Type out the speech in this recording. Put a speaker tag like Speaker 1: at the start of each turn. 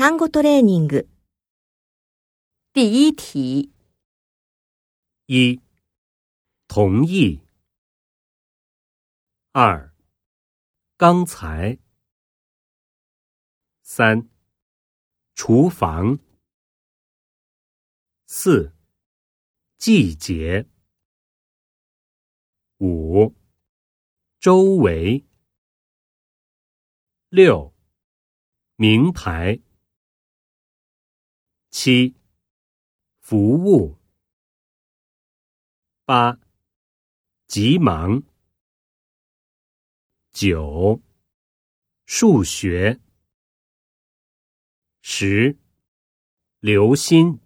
Speaker 1: 単語トレーニング。
Speaker 2: 第一题，
Speaker 3: 一、同意。二、刚才。三、厨房。四、季节。五、周围。六、名牌。 七，服务。八，急忙。九，数学。十，留心。